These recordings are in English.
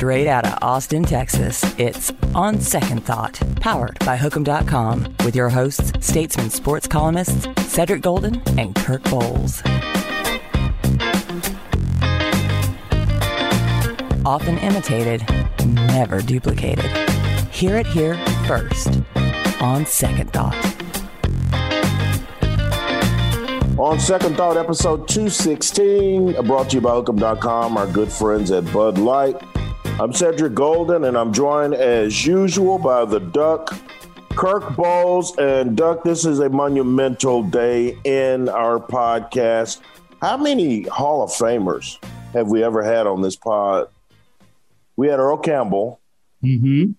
Straight out of Austin, Texas, it's On Second Thought, powered by Hook'em.com, with your hosts, statesman sports columnists Cedric Golden and Kirk Bohls. Often imitated, never duplicated. Hear it here first. On Second Thought. On Second Thought, episode 216, brought to you by Hook'em.com, our good friends at Bud Light. I'm Cedric Golden, and I'm joined as usual by the Duck, Kirk Bohls. And Duck, this is a monumental day in our podcast. How many Hall of Famers have we ever had on this pod? We had Earl Campbell, Mm-hmm.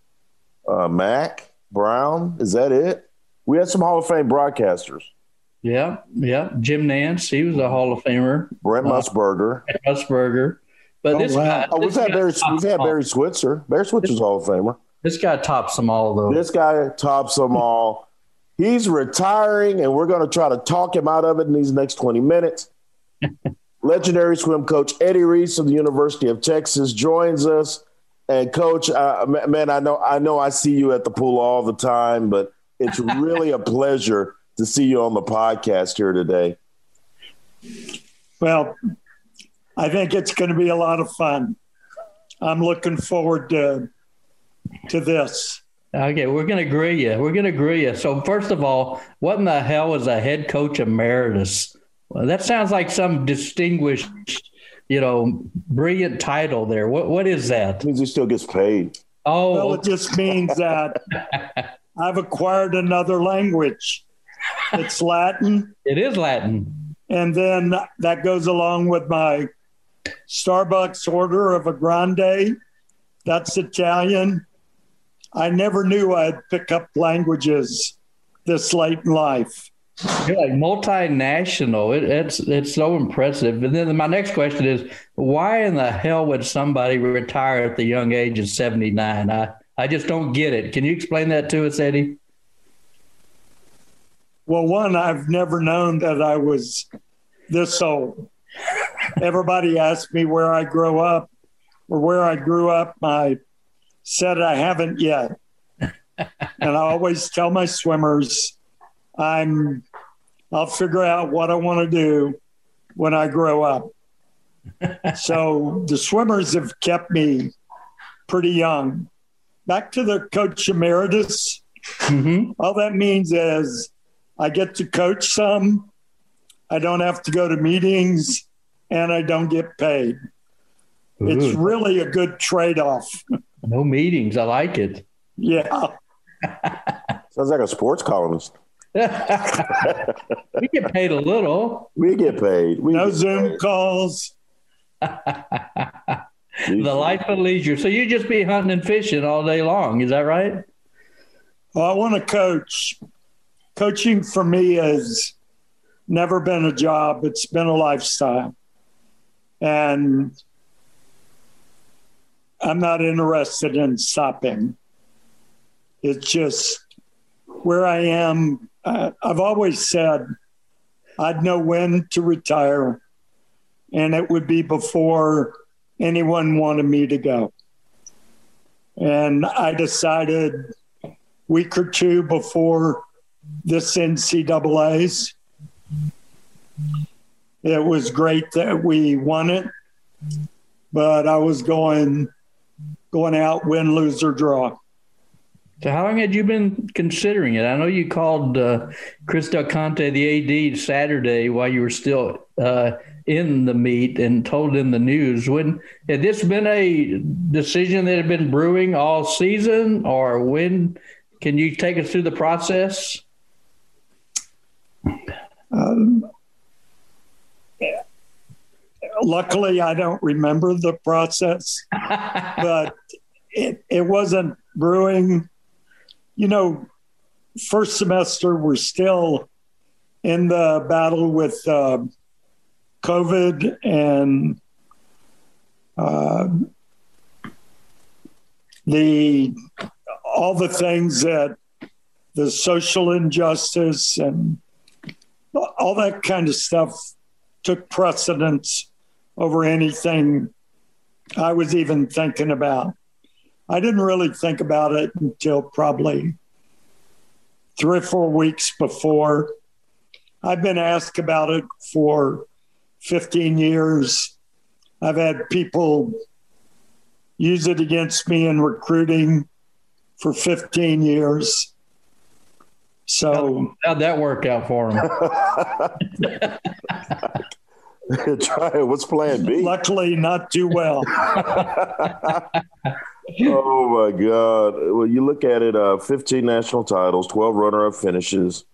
uh, Mack Brown. Is that it? We had some Hall of Fame broadcasters. Yeah, yeah. Jim Nantz, he was a Hall of Famer. Brent Uh, Musburger. Musburger. But Oh, this wow. guy, Oh, we've this had guy Barry. We've had. Barry Switzer. Barry Switzer's Hall of Famer. This guy tops them all, though. This guy tops them all. He's retiring, and we're going to try to talk him out of it in these next 20 minutes. Legendary swim coach Eddie Reese of the University of Texas joins us. And coach, uh, man, I know, I know, I see you at the pool all the time, but it's really a pleasure to see you on the podcast here today. Well, I think it's going to be a lot of fun. I'm looking forward to to this. Okay, we're going to agree you. We're going to agree you. So, first of all, what in the hell is a head coach emeritus? Well, that sounds like some distinguished, you know, brilliant title there. What What is that? It means he still gets paid. Oh, Well, it just means that I've acquired another language. It's Latin, it is Latin. and then that goes along with my Starbucks order of a grande. That's Italian. I never knew I'd pick up languages this late in life. You're like multinational. It, it's it's so impressive. And then my next question is, why in the hell would somebody retire at the young age of seventy nine? I I just don't get it. Can you explain that to us, Eddie? Well, one, I've never known that I was this old. Everybody asked me where I grew up or where I grew up. I said I haven't yet. and I always tell my swimmers, I'm I'll figure out what I want to do when I grow up. so the swimmers have kept me pretty young. Back to the coach emeritus. Mm-hmm. All that means is I get to coach some, I don't have to go to meetings, and I don't get paid. It's really a good trade off. no meetings. I like it. Yeah. Sounds like a sports columnist. we get paid a little. We get paid. We No get Zoom paid. calls. The life of leisure. So you just be hunting and fishing all day long. Is that right? Well, I want to coach. Coaching for me has never been a job, it's been a lifestyle. And I'm not interested in stopping. It's just where I am. I've always said I'd know when to retire, and it would be before anyone wanted me to go. And I decided week or two before this NCAA's. It was great that we won it, but I was going going out win, lose or draw. So how long had you been considering it? I know you called uh, Chris Del Conte, the AD, Saturday while you were still uh, in the meet and told him the news. When had this been a decision that had been brewing all season, or when? Can you take us through the process? Um, luckily, I don't remember the process, but it, it wasn't brewing. You know, first semester, we're still in the battle with uh, COVID and uh, the all the things that the social injustice and all that kind of stuff took precedence over anything I was even thinking about. I didn't really think about it until probably three or four weeks before. I've been asked about it for 15 years. I've had people use it against me in recruiting for 15 years. So, how'd that work out for him? Try What's plan B? Luckily, not too well. oh my God! Well, you look at it: uh, 15 national titles, 12 runner-up finishes,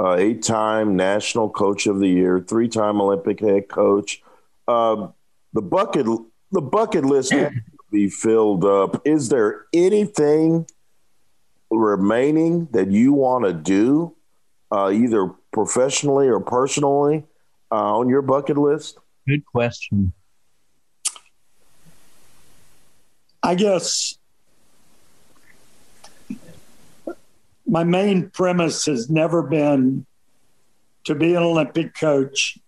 uh, eight-time national coach of the year, three-time Olympic head coach. Uh, the bucket, the bucket list be filled up. Is there anything remaining that you want to do, uh, either professionally or personally? Uh, on your bucket list? Good question. I guess my main premise has never been to be an Olympic coach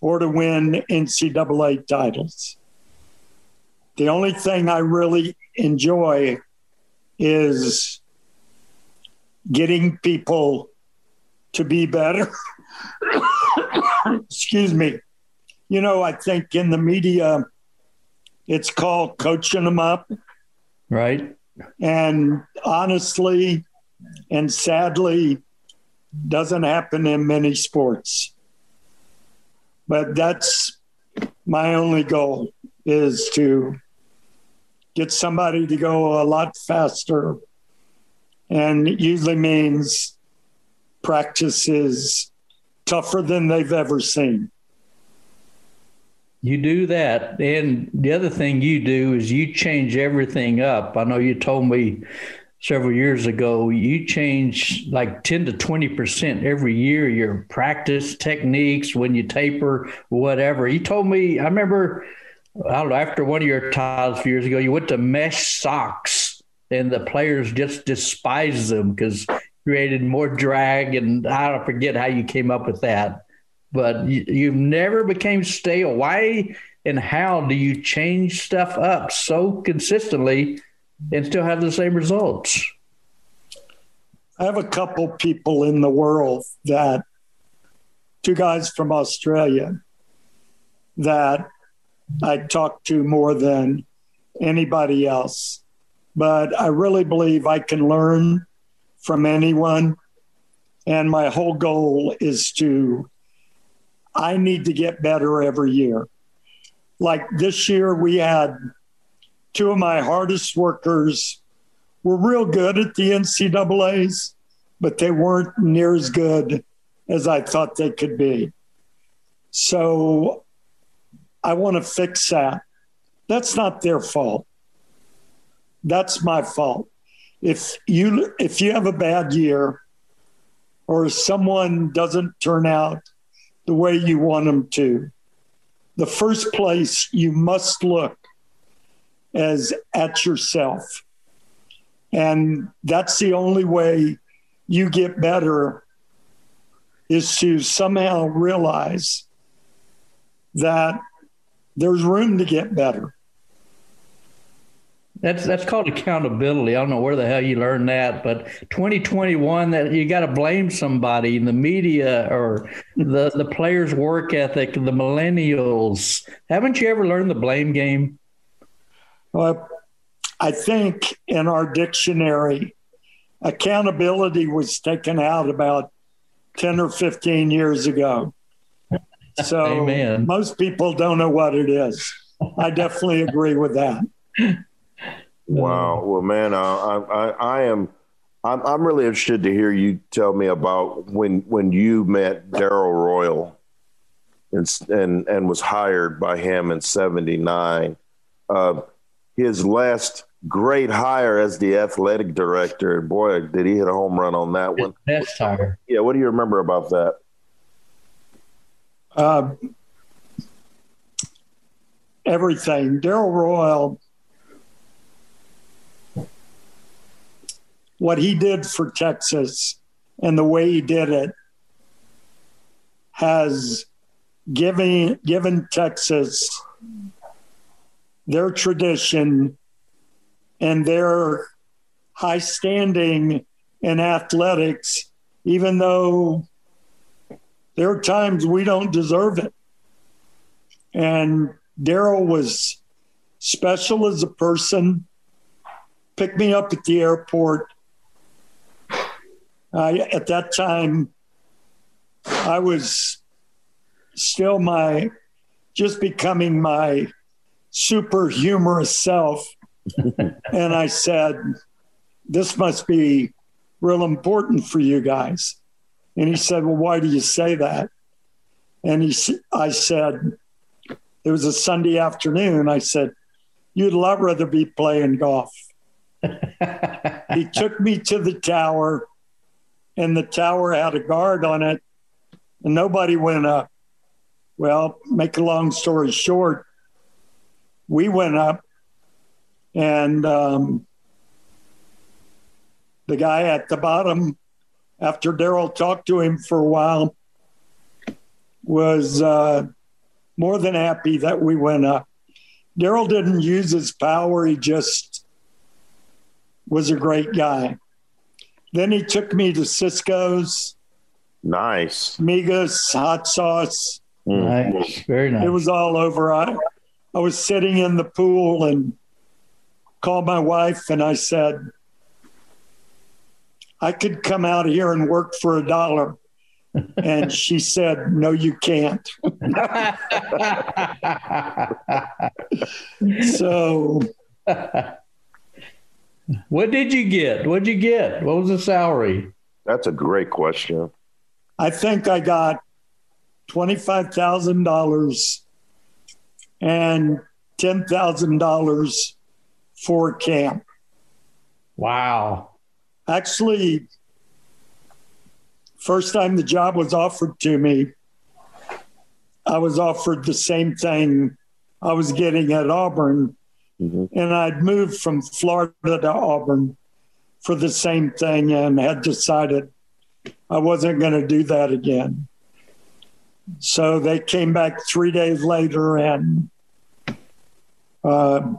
or to win NCAA titles. The only thing I really enjoy is getting people to be better excuse me. You know, I think in the media, it's called coaching them up. Right. And honestly and sadly, doesn't happen in many sports. But that's my only goal is to get somebody to go a lot faster. And it usually means practices tougher than they've ever seen. You do that. And the other thing you do is you change everything up. I know you told me several years ago you change like 10 to 20% every year your practice techniques when you taper whatever you told me i remember i don't know after one of your titles a few years ago you went to mesh socks and the players just despised them because created more drag, and I don't forget how you came up with that. But you, you never became stale. Why and how do you change stuff up so consistently and still have the same results? I have a couple people in the world that two guys from Australia that I talk to more than anybody else. But I really believe I can learn from anyone. And my whole goal is to, I need to get better every year. Like this year, we had two of my hardest workers were real good at the NCAAs, but they weren't near as good as I thought they could be. So I want to fix that. That's not their fault. That's my fault if you if you have a bad year or someone doesn't turn out the way you want them to the first place you must look is at yourself. And that's the only way you get better is to somehow realize that there's room to get better that's that's called accountability. I don't know where the hell you learned that, but 2021 that you got to blame somebody in the media or the the players' work ethic, the millennials. Haven't you ever learned the blame game? Well, I think in our dictionary, accountability was taken out about 10 or 15 years ago. So Amen. most people don't know what it is. I definitely agree with that. Wow. Well, man, uh, I, I, I am. I'm, I'm really interested to hear you tell me about when when you met Darrell Royal and and and was hired by him in '79. Uh, his last great hire as the athletic director, boy, did he hit a home run on that one. Best hire. Yeah, what do you remember about that? Uh, everything. Darrell Royal, what he did for Texas and the way he did it has given given Texas their tradition and their high standing in athletics, even though there are times we don't deserve it. And Darrell was special as a person, picked me up at the airport. I, at that time, I was still my, just becoming my super humorous self. and I said, This must be real important for you guys. And he said, Well, why do you say that? And he, I said, It was a Sunday afternoon. I said, You'd a lot rather be playing golf. he took me to the tower, and the tower had a guard on it, and nobody went up. Well, make a long story short, we went up and um, the guy at the bottom, after Darrell talked to him for a while, was uh, more than happy that we went up. Darrell didn't use his power, he just was a great guy. Then he took me to Cisco's. Nice. Migas, hot sauce. Hmm. Nice. Very nice. It was all over. I, I was sitting in the pool and called my wife and I said, I could come out here and work for a dollar. And she said, No, you can't. so, what did you get? What did you get? What was the salary? That's a great question. I think I got $25,000 and $10,000 for camp. Wow. Actually, first time the job was offered to me, I was offered the same thing I was getting at Auburn. Mm-hmm. And I'd moved from Florida to Auburn for the same thing and had decided I wasn't going to do that again. So they came back three days later and uh,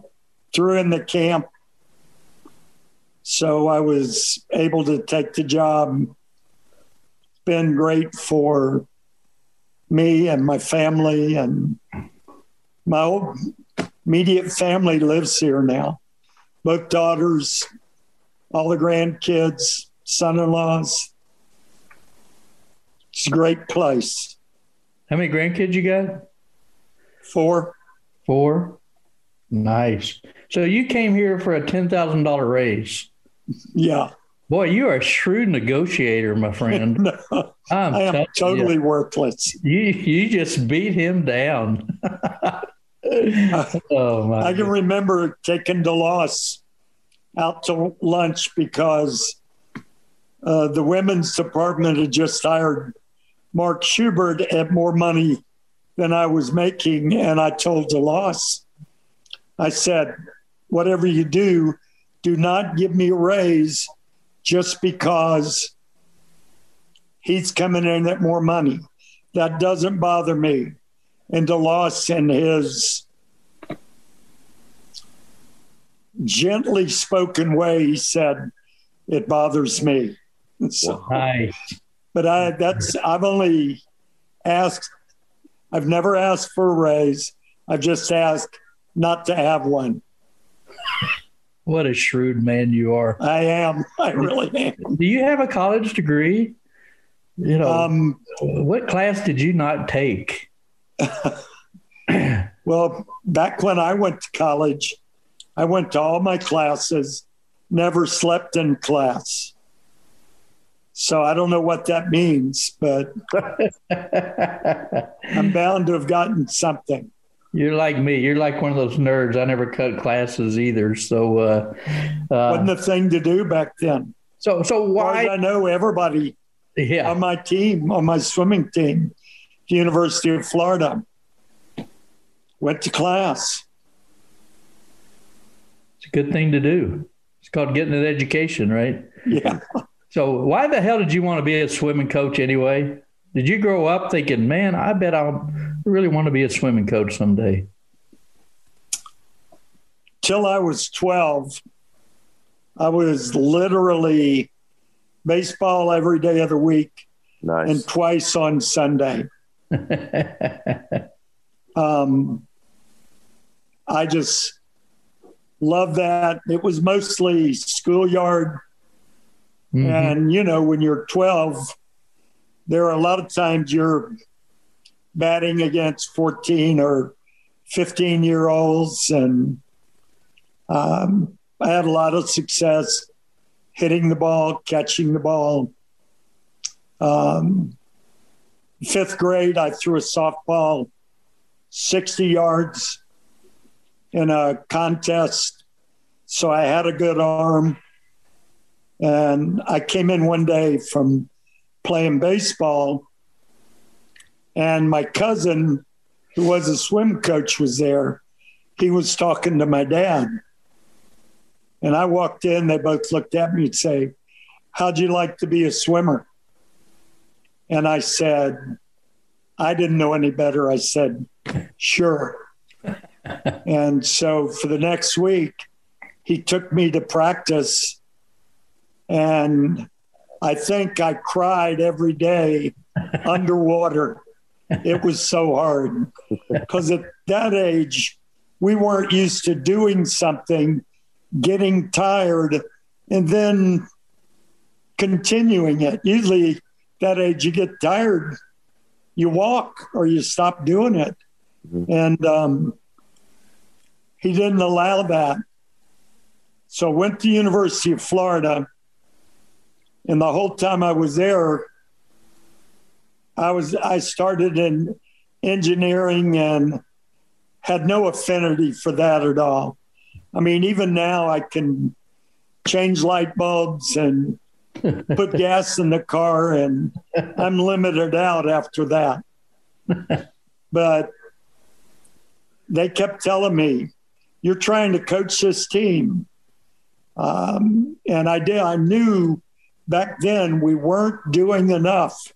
threw in the camp. So I was able to take the job. Been great for me and my family, and my immediate family lives here now. Both daughters, all the grandkids, son in laws. It's a great place. How many grandkids you got? Four. Four. Nice. So you came here for a ten thousand dollar raise. Yeah. Boy, you are a shrewd negotiator, my friend. no, I'm I am totally you, worthless. You you just beat him down. oh my! I can remember taking DeLoss out to lunch because uh, the women's department had just hired Mark Schubert at more money than I was making, and I told DeLoss, I said, whatever you do, do not give me a raise just because he's coming in at more money. That doesn't bother me. And DeLoss and his gently spoken way, he said, it bothers me. So, nice. But I that's I've only asked I've never asked for a raise. I've just asked not to have one. What a shrewd man you are. I am. I really am. Do you have a college degree? You know, um, what class did you not take? well, back when I went to college, I went to all my classes, never slept in class. So I don't know what that means, but I'm bound to have gotten something. You're like me. You're like one of those nerds. I never cut classes either. So, uh, uh, wasn't the thing to do back then. So, so why? I know everybody yeah. on my team, on my swimming team, University of Florida, went to class. It's a good thing to do. It's called getting an education, right? Yeah. So, why the hell did you want to be a swimming coach anyway? Did you grow up thinking, man, I bet I'll really want to be a swimming coach someday? Till I was 12, I was literally baseball every day of the week nice. and twice on Sunday. um, I just love that. It was mostly schoolyard. Mm-hmm. And, you know, when you're 12, there are a lot of times you're batting against 14 or 15 year olds. And um, I had a lot of success hitting the ball, catching the ball. Um, fifth grade, I threw a softball 60 yards in a contest. So I had a good arm. And I came in one day from playing baseball, and my cousin, who was a swim coach, was there. He was talking to my dad. And I walked in, they both looked at me and say, How'd you like to be a swimmer? And I said, I didn't know any better. I said, Sure. and so for the next week, he took me to practice. And I think I cried every day underwater. It was so hard because at that age, we weren't used to doing something, getting tired, and then continuing it. Usually, that age, you get tired, you walk or you stop doing it. Mm-hmm. And um, he didn't allow that. So I went to University of Florida, and the whole time I was there, I was I started in engineering and had no affinity for that at all. I mean, even now I can change light bulbs and put gas in the car, and I'm limited out after that. but they kept telling me, "You're trying to coach this team," um, and I did. I knew back then we weren't doing enough.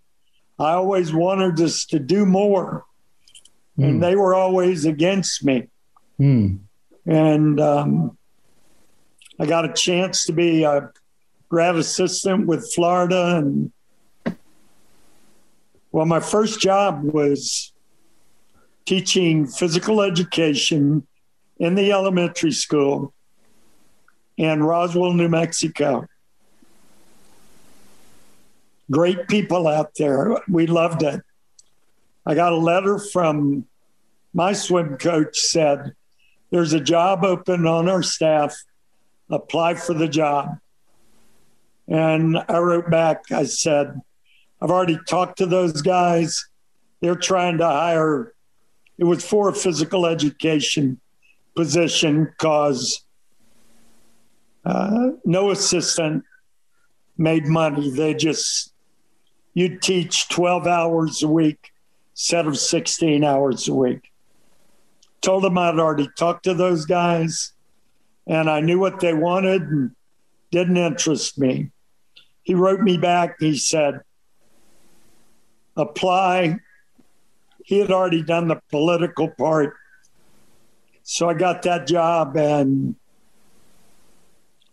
I always wanted us to do more, mm. and hmm. they were always against me. Mm. And um, I got a chance to be a grad assistant with Florida, and well, my first job was teaching physical education in the elementary school in Roswell, New Mexico. Great people out there. We loved it. I got a letter from my swim coach said, there's a job open on our staff. Apply for the job. And I wrote back, I said, I've already talked to those guys. They're trying to hire it was for a physical education position because uh, no assistant made money. They just, you'd teach 12 hours a week instead of 16 hours a week. Told them I'd already talked to those guys and I knew what they wanted and didn't interest me. He wrote me back. He said, apply he had already done the political part. So I got that job and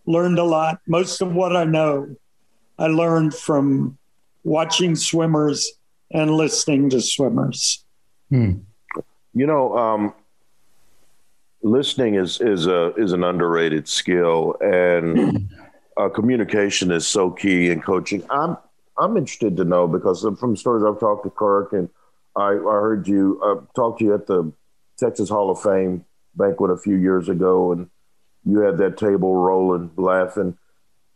learned a lot. Most of what I know, I learned from watching swimmers and listening to swimmers. Hmm. You know, um, listening is is a is an underrated skill, and uh, communication is so key in coaching. I'm I'm interested to know because from stories I've talked to Kirk and I, I heard you uh, talk to you at the Texas Hall of Fame banquet a few years ago, and you had that table rolling, laughing.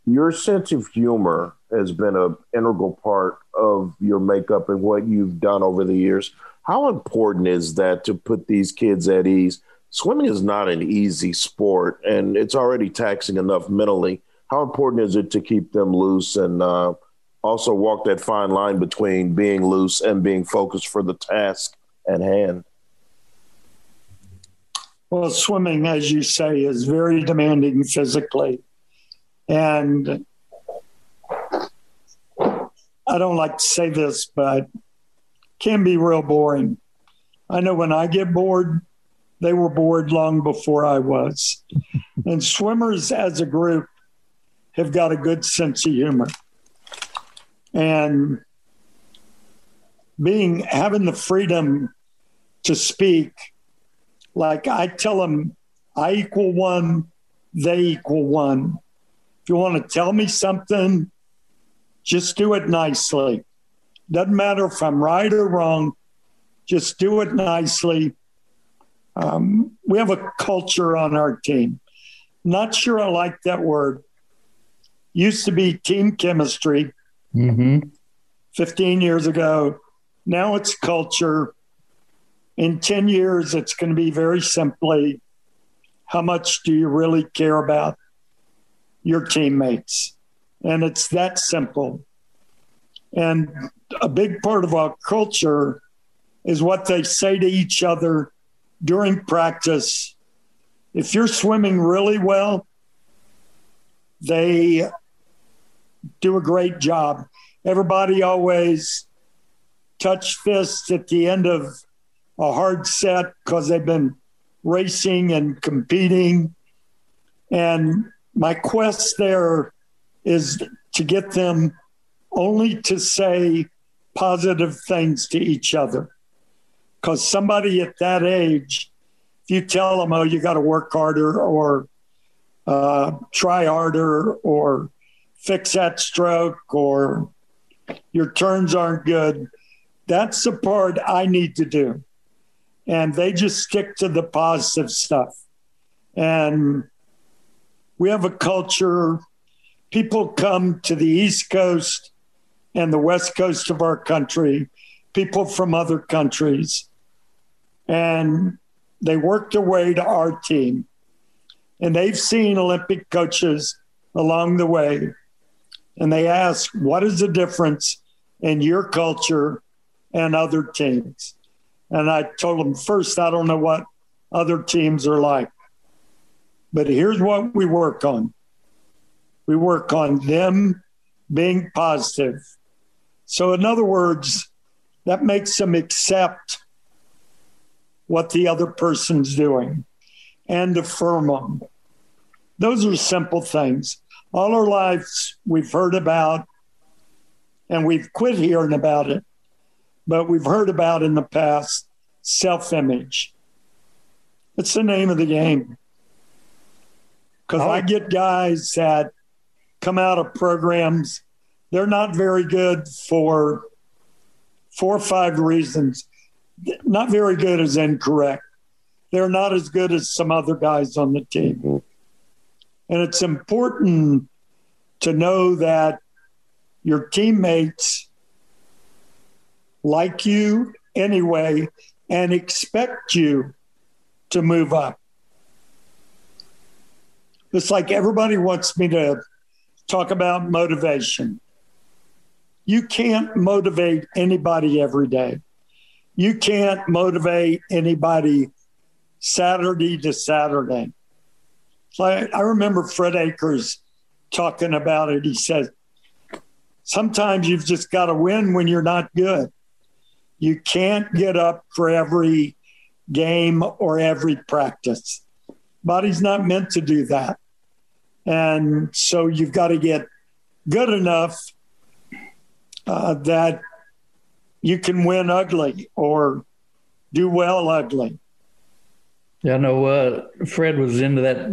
your sense of humor has been an integral part of your makeup and what you've done over the years. How important is that to put these kids at ease? Swimming is not an easy sport, and it's already taxing enough mentally. How important is it to keep them loose and uh, also walk that fine line between being loose and being focused for the task at hand? Well, swimming, as you say, is very demanding physically. And I don't like to say this, but can be real boring. I know when I get bored, they were bored long before I was. and swimmers as a group have got a good sense of humor. And being having the freedom to speak, like I tell them, I equal one, they equal one. If you want to tell me something, just do it nicely. Doesn't matter if I'm right or wrong, just do it nicely. Um, we have a culture on our team. Not sure I like that word. Used to be team chemistry Mm-hmm. 15 years ago. Now it's culture. In 10 years, it's going to be very simply how much do you really care about your teammates? And it's that simple. And a big part of our culture is what they say to each other during practice. If you're swimming really well, they do a great job. Everybody always touch fists at the end of a hard set because they've been racing and competing. And my quest there is to get them only to say positive things to each other. Because somebody at that age, if you tell them, oh, you got to work harder or uh, try harder or fix that stroke or your turns aren't good. That's the part I need to do. And they just stick to the positive stuff. And we have a culture, people come to the East Coast and the West Coast of our country, people from other countries, and they work their way to our team. And they've seen Olympic coaches along the way and they ask, What is the difference in your culture and other teams? And I told them, First, I don't know what other teams are like, but here's what we work on we work on them being positive. So, in other words, that makes them accept what the other person's doing and affirm them. Those are simple things all our lives we've heard about and we've quit hearing about it, but we've heard about in the past self image. It's the name of the game. Because I oh. get guys that come out of programs, they're not very good for four or five reasons. Not very good is incorrect. They're not as good as some other guys on the team. Mm-hmm. And it's important to know that your teammates like you anyway and expect you to move up. It's like everybody wants me to talk about motivation. You can't motivate anybody every day. You can't motivate anybody Saturday to Saturday. I, I remember Fred Akers talking about it. He says, sometimes you've just got to win when you're not good. You can't get up for every game or every practice. Body's not meant to do that. And so you've got to get good enough uh, that you can win ugly or do well ugly. Yeah, no, uh, Fred was into that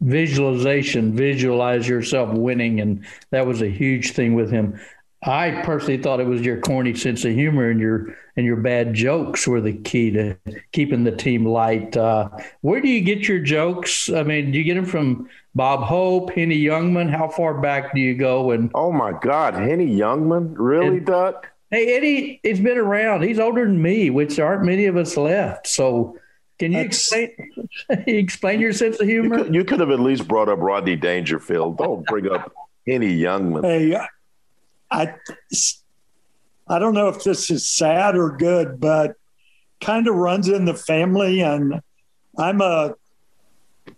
visualization, visualize yourself winning. And that was a huge thing with him. I personally thought it was your corny sense of humor and your and your bad jokes were the key to keeping the team light. Uh, where do you get your jokes? I mean, do you get them from Bob Hope, Henny Youngman? How far back do you go? And oh my God, Henny Youngman, really, and, Duck? Hey, Eddie, he's been around. He's older than me, which aren't many of us left. So, can you That's, explain explain your sense of humor? You could, you could, have at least brought up Rodney Dangerfield. Don't bring up Henny Youngman. Hey, I I don't know if this is sad or good, but kind of runs in the family. And I'm a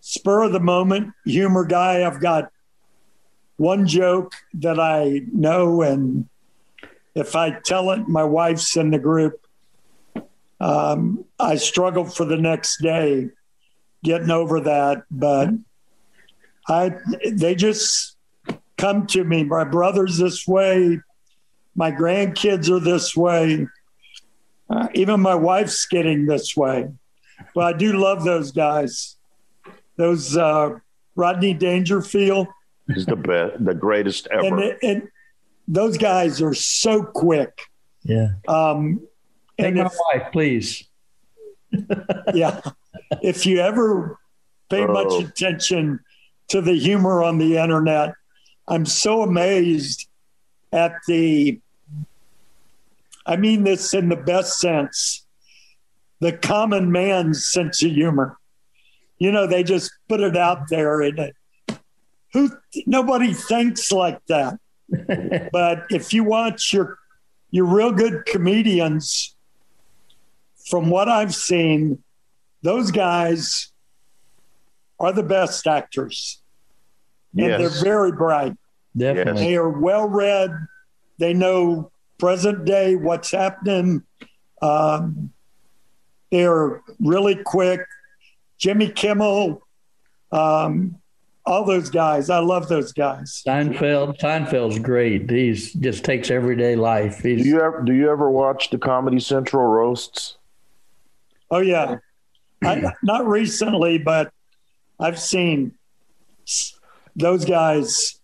spur of the moment humor guy. I've got one joke that I know, and if I tell it, my wife's in the group. Um, I struggled for the next day getting over that, but I they just come to me. My brother's this way. My grandkids are this way. Uh, even my wife's getting this way. But I do love those guys. Those uh, Rodney Dangerfield. He's the best, the greatest ever. And, and those guys are so quick. Yeah. Um, Take my if, wife, please. yeah. If you ever pay oh. much attention to the humor on the internet, I'm so amazed at the, I mean this in the best sense, the common man's sense of humor. You know, they just put it out there and who nobody thinks like that. but if you watch your your real good comedians, from what I've seen, those guys are the best actors and yes. they're very bright. Definitely. They are well read. They know present day what's happening. Um, they're really quick. Jimmy Kimmel, um, all those guys. I love those guys. Seinfeld. Seinfeld's great. He's just takes everyday life. He's, do you ever do you ever watch the Comedy Central roasts? Oh yeah, I, not recently, but I've seen those guys,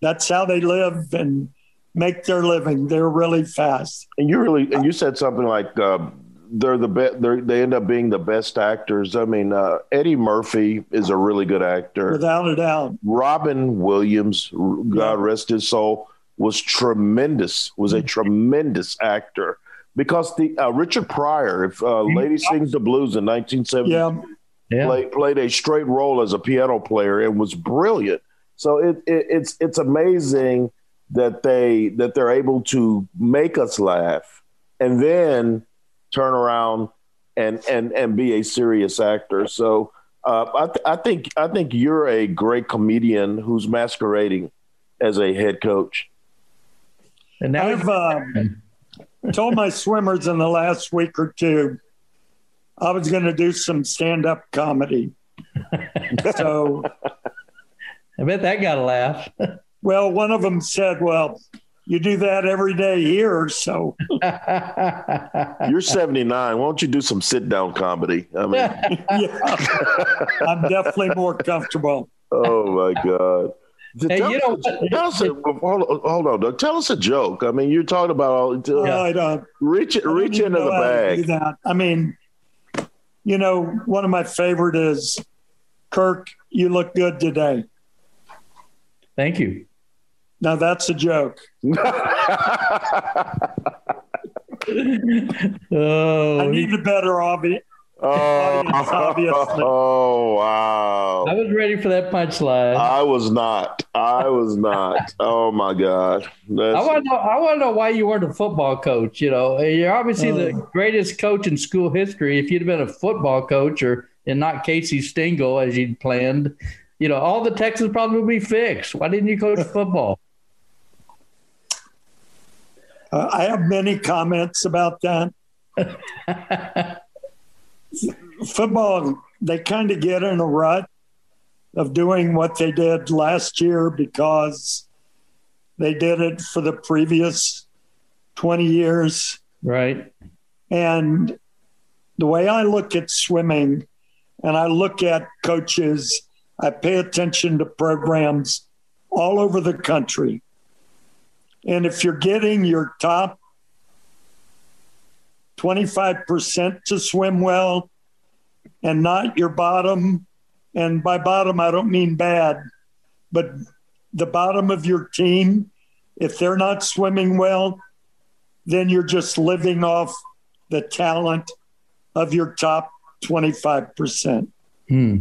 that's how they live and make their living. They're really fast. And you really, and you said something like, uh, they're the best. They end up being the best actors. I mean, uh, Eddie Murphy is a really good actor, without a doubt. Robin Williams, God yeah. rest his soul, was tremendous. Was a tremendous actor because the uh, Richard Pryor, if uh, Lady Sings the Blues in 1970, yeah yeah. played played a straight role as a piano player and was brilliant. So it, it, it's it's amazing that they that they're able to make us laugh and then turn around and and and be a serious actor. So uh, I, th- I think I think you're a great comedian who's masquerading as a head coach. And now I've um, told my swimmers in the last week or two I was going to do some stand up comedy. so I bet that got a laugh. well, one of them said, Well, you do that every day here. So you're 79. Why don't you do some sit down comedy? I mean, yeah, I'm definitely more comfortable. Oh, my God. Hey, tell, you know, tell us a, hold, hold on, Duck. Tell us a joke. I mean, you're talking about all. Uh, I don't. Reach, reach into the bag. I mean, you know, one of my favorite is Kirk, you look good today. Thank you. Now that's a joke. oh, I need a better obvious. Oh, oh, wow. I was ready for that punchline. I was not. I was not. oh my God. That's... I want to know I want to know why you weren't a football coach. You know, you're obviously uh, the greatest coach in school history. If you'd have been a football coach or and not Casey Stengel as you'd planned, you know, all the Texas problems would be fixed. Why didn't you coach football? Uh, I have many comments about that. Football, they kind of get in a rut of doing what they did last year because they did it for the previous 20 years. Right. And the way I look at swimming and I look at coaches, I pay attention to programs all over the country. And if you're getting your top 25% to swim well and not your bottom, and by bottom, I don't mean bad, but the bottom of your team, if they're not swimming well, then you're just living off the talent of your top 25%. Hmm.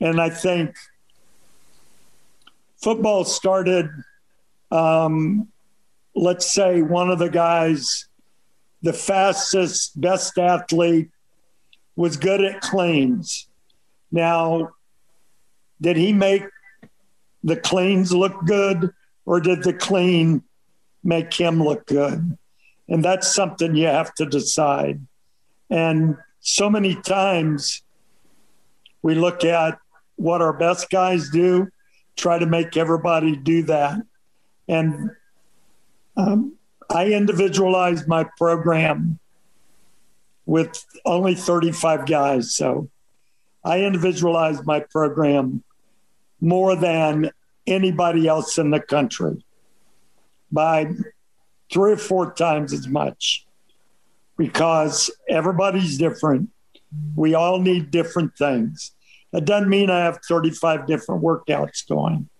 And I think football started, um, let's say, one of the guys, the fastest, best athlete, was good at cleans. Now, did he make the cleans look good or did the clean make him look good? And that's something you have to decide. And so many times we look at what our best guys do, try to make everybody do that. And um, I individualized my program with only 35 guys. So I individualized my program more than anybody else in the country by three or four times as much because everybody's different. We all need different things. That doesn't mean I have 35 different workouts going,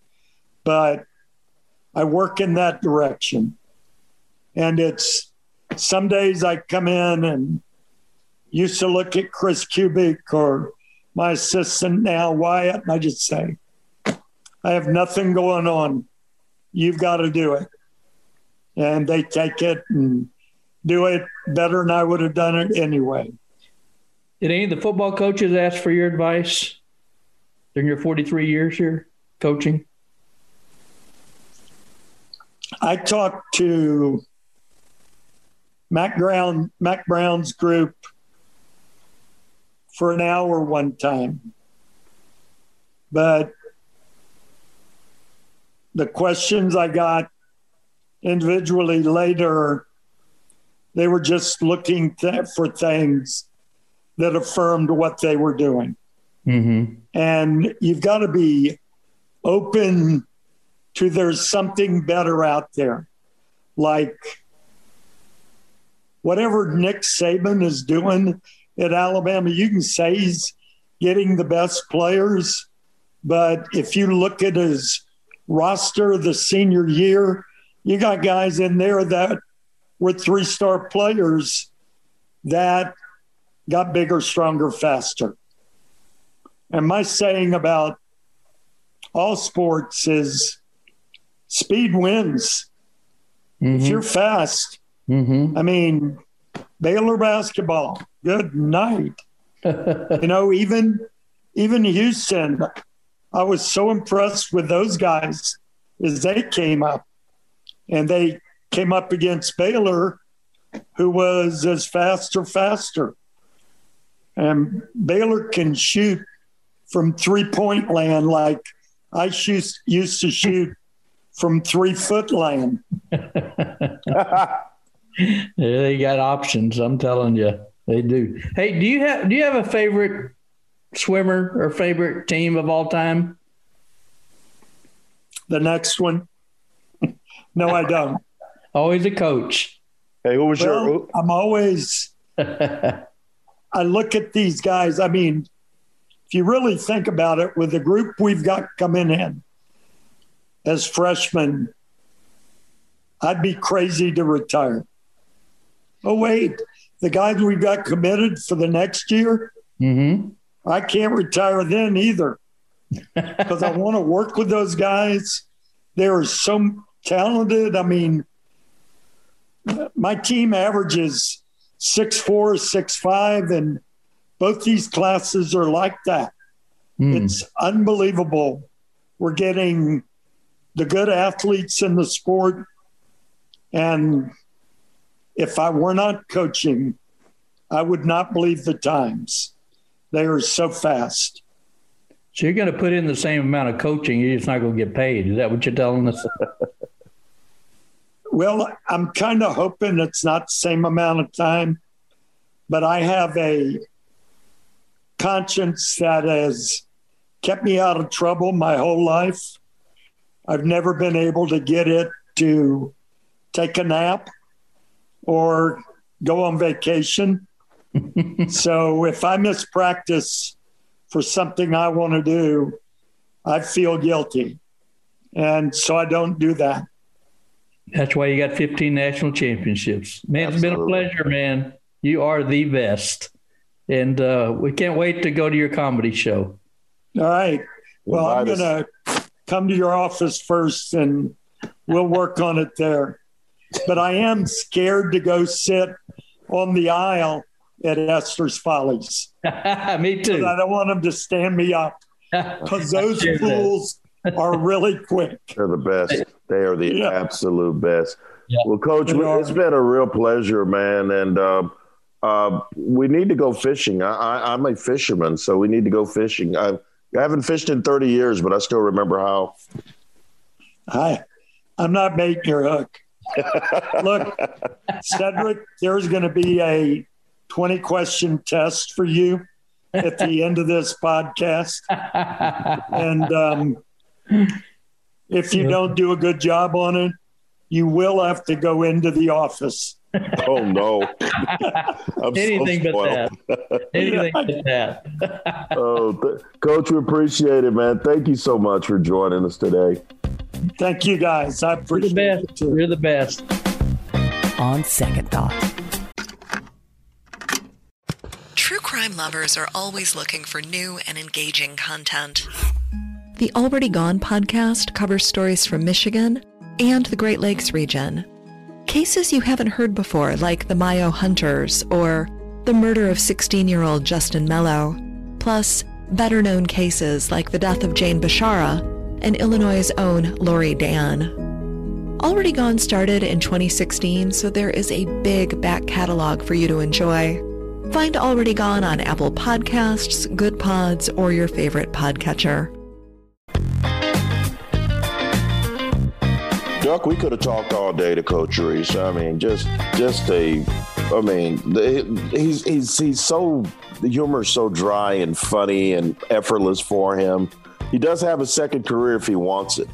but I work in that direction. And it's some days I come in and used to look at Chris Kubik or my assistant now, Wyatt, and I just say, I have nothing going on. You've got to do it. And they take it and do it better than I would have done it anyway. Did any of the football coaches ask for your advice during your 43 years here coaching? I talked to Mack Brown, Mack Brown's group for an hour one time, but the questions I got individually later, they were just looking th- for things that affirmed what they were doing. Mm-hmm. And you've got to be open to there's something better out there. Like whatever Nick Saban is doing at Alabama, you can say he's getting the best players, but if you look at his roster the senior year, you got guys in there that were three star players that got bigger, stronger, faster. And my saying about all sports is speed wins. Mm-hmm. If you're fast, Mm-hmm. I mean, Baylor basketball, good night. you know, even even Houston, I was so impressed with those guys as they came up, and they came up against Baylor, who was as fast or faster. And Baylor can shoot from three point land like I used to shoot from three foot land. they got options. I'm telling you, they do. Hey, do you have do you have a favorite swimmer or favorite team of all time? The next one. no, I don't. Always a coach. Hey, who was Well, your? I'm always. I look at these guys. I mean, if you really think about it, with the group we've got coming in as freshmen, I'd be crazy to retire. Oh wait, the guys we've got committed for the next year, Mm-hmm. I can't retire then either because I want to work with those guys. They're so talented. I mean, my team averages six four, six five, and both these classes are like that. Mm. It's unbelievable. We're getting the good athletes in the sport. And if I were not coaching, I would not believe the times. They are so fast. So you're going to put in the same amount of coaching. You're just not going to get paid. Is that what you're telling us? Well, I'm kind of hoping it's not the same amount of time, but I have a conscience that has kept me out of trouble my whole life. I've never been able to get it to take a nap, or go on vacation. so if I miss practice for something I want to do, I feel guilty. And so I don't do that. That's why you got 15 national championships. Man, Absolutely. it's been a pleasure, man. You are the best. And uh, we can't wait to go to your comedy show. All right. Well, I'm going to come to your office first and we'll work on it there. But I am scared to go sit on the aisle at Esther's Follies. me too. I don't want them to stand me up because those fools are really quick. They're the best. They are the yeah. absolute best. Yeah. Well, Coach, it's been a real pleasure, man. And uh, uh, we need to go fishing. I, am a fisherman, so we need to go fishing. I, I haven't fished in 30 years, but I still remember how. I, I'm not making your hook. Look, Cedric, there's going to be a 20 question test for you at the end of this podcast. And um, if you don't do a good job on it, you will have to go into the office. Oh no! Anything so but that. Anything but that. oh, th- Coach, we appreciate it, man. Thank you so much for joining us today. Thank you, guys. I appreciate You're the best. it. You're the best. On second thought. True crime lovers are always looking for new and engaging content. The Already Gone podcast covers stories from Michigan and the Great Lakes region. Cases you haven't heard before, like the Mayo Hunters or the murder of 16 year old Justin Mello, plus better known cases like the death of Jane Bashara and Illinois' own Lori Dan. Already Gone started in 2016, so there is a big back catalog for you to enjoy. Find Already Gone on Apple Podcasts, Good Pods, or your favorite podcatcher. Duck, we could have talked all day to Coach Reese. I mean, just just a, I mean, he's he's he's so the humor is so dry and funny and effortless for him. He does have a second career if he wants it.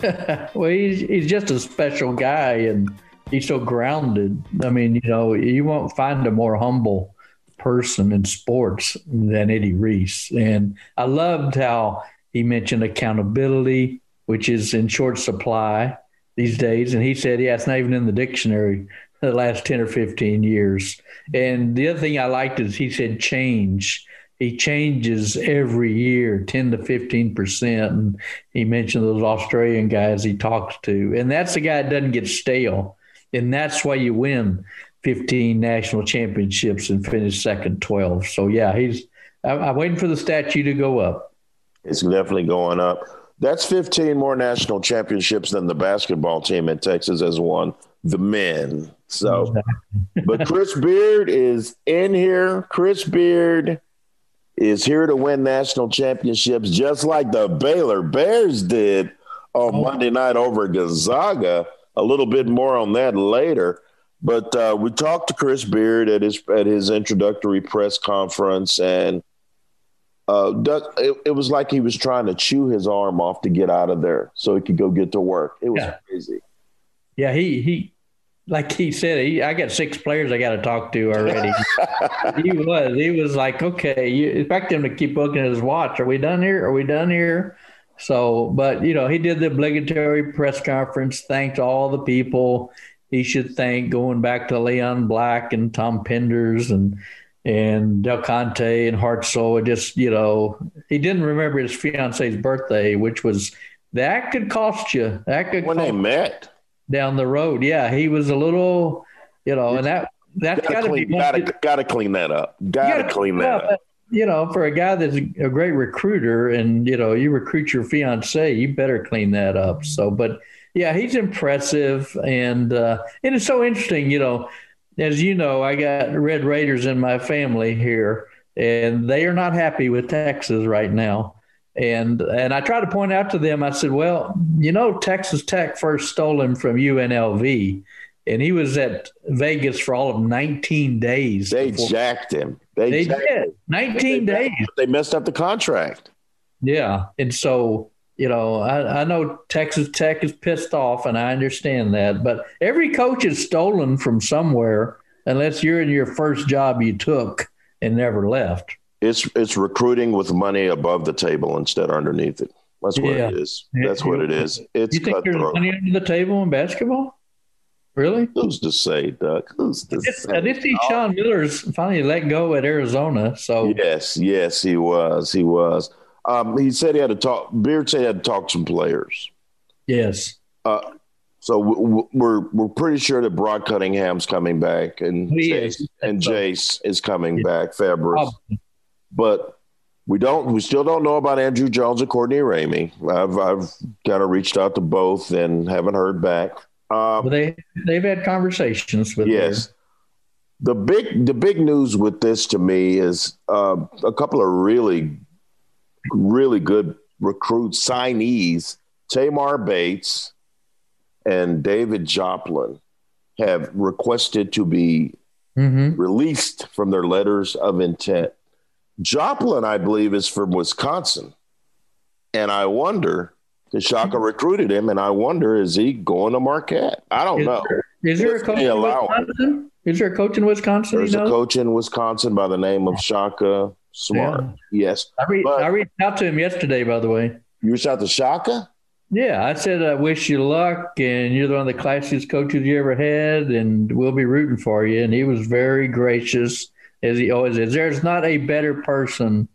well, he's he's just a special guy, and he's so grounded. I mean, you know, you won't find a more humble person in sports than Eddie Reese. And I loved how he mentioned accountability, which is in short supply these days. And he said, yeah, it's not even in the dictionary the last 10 or 15 years. And the other thing I liked is he said change. He changes every year, 10 to 15%. And he mentioned those Australian guys he talks to. And that's the guy that doesn't get stale. And that's why you win 15 national championships and finish second 12. So, yeah, he's, I'm waiting for the statue to go up. It's definitely going up. That's 15 more national championships than the basketball team in Texas has won, the men. So, but Chris Beard is in here. Chris Beard is here to win national championships, just like the Baylor Bears did on oh. Monday night over Gonzaga. A little bit more on that later. But uh, we talked to Chris Beard at his at his introductory press conference, and uh, it, it, was like he was trying to chew his arm off to get out of there so he could go get to work. It was yeah. crazy. Yeah, he he, like he said, he, I got six players I got to talk to already. he was he was like, okay, you expect him to keep looking at his watch. Are we done here? Are we done here? So, but you know, he did the obligatory press conference, thanked all the people he should thank, going back to Leon Black and Tom Penders and and Del Conte and Hartzell. Just you know, he didn't remember his fiance's birthday, which was that could cost you. That could when they met down the road. Yeah, he was a little, you know, and that that's got to be gotta gotta clean that up. Gotta, gotta clean that up. You know, for a guy that's a great recruiter, and you know, you recruit your fiance, you better clean that up. So, but yeah, he's impressive, and uh, and it's so interesting. You know, as you know, I got Red Raiders in my family here, and they are not happy with Texas right now. And and I tried to point out to them, I said, well, you know, Texas Tech first stole him from UNLV, and he was at Vegas for all of 19 days. They before. jacked him. They, they jacked did. 19 they days. They messed up the contract. Yeah, and so you know, I, I know Texas Tech is pissed off, and I understand that. But every coach is stolen from somewhere, unless you're in your first job you took and never left. It's it's recruiting with money above the table instead of underneath it. That's what Yeah. it is. That's what it is. It's you think there's money under the table in basketball? Really? Who's to say, Duck? Who's to It's, say? I did see Sean Miller's finally let go at Arizona. So Yes, yes, he was. He was. Um, he said he had to talk. Beard said he had to talk to some players. yes, Uh, so w- w- we're we're pretty sure that Brock Cunningham's coming back, and Jace, is. and Jace is coming back. Febres, Probably. But we don't. We still don't know about Andrew Jones and Courtney Ramey. I've I've kind of reached out to both and haven't heard back. Um, Well, they they've had conversations with Yes. The big the big news with this to me is uh, a couple of really really good recruits signees Tamar Bates and David Joplin have requested to be. Mhm. released from their letters of intent. Joplin, I believe, is from Wisconsin, and I wonder. Because Shaka hmm. recruited him, and I wonder is he going to Marquette? I don't Is know. there, is there a coach in. Wisconsin? Is there a coach in Wisconsin? There's a coach in Wisconsin by the name of Shaka Smart. Yes. I, re- but- I reached out to him yesterday, by the way. You reached out to Shaka? Yeah, I said I wish you luck, and you're one of the classiest coaches you ever had, and we'll be rooting for you. And he was very gracious, as he always is. There's not a better person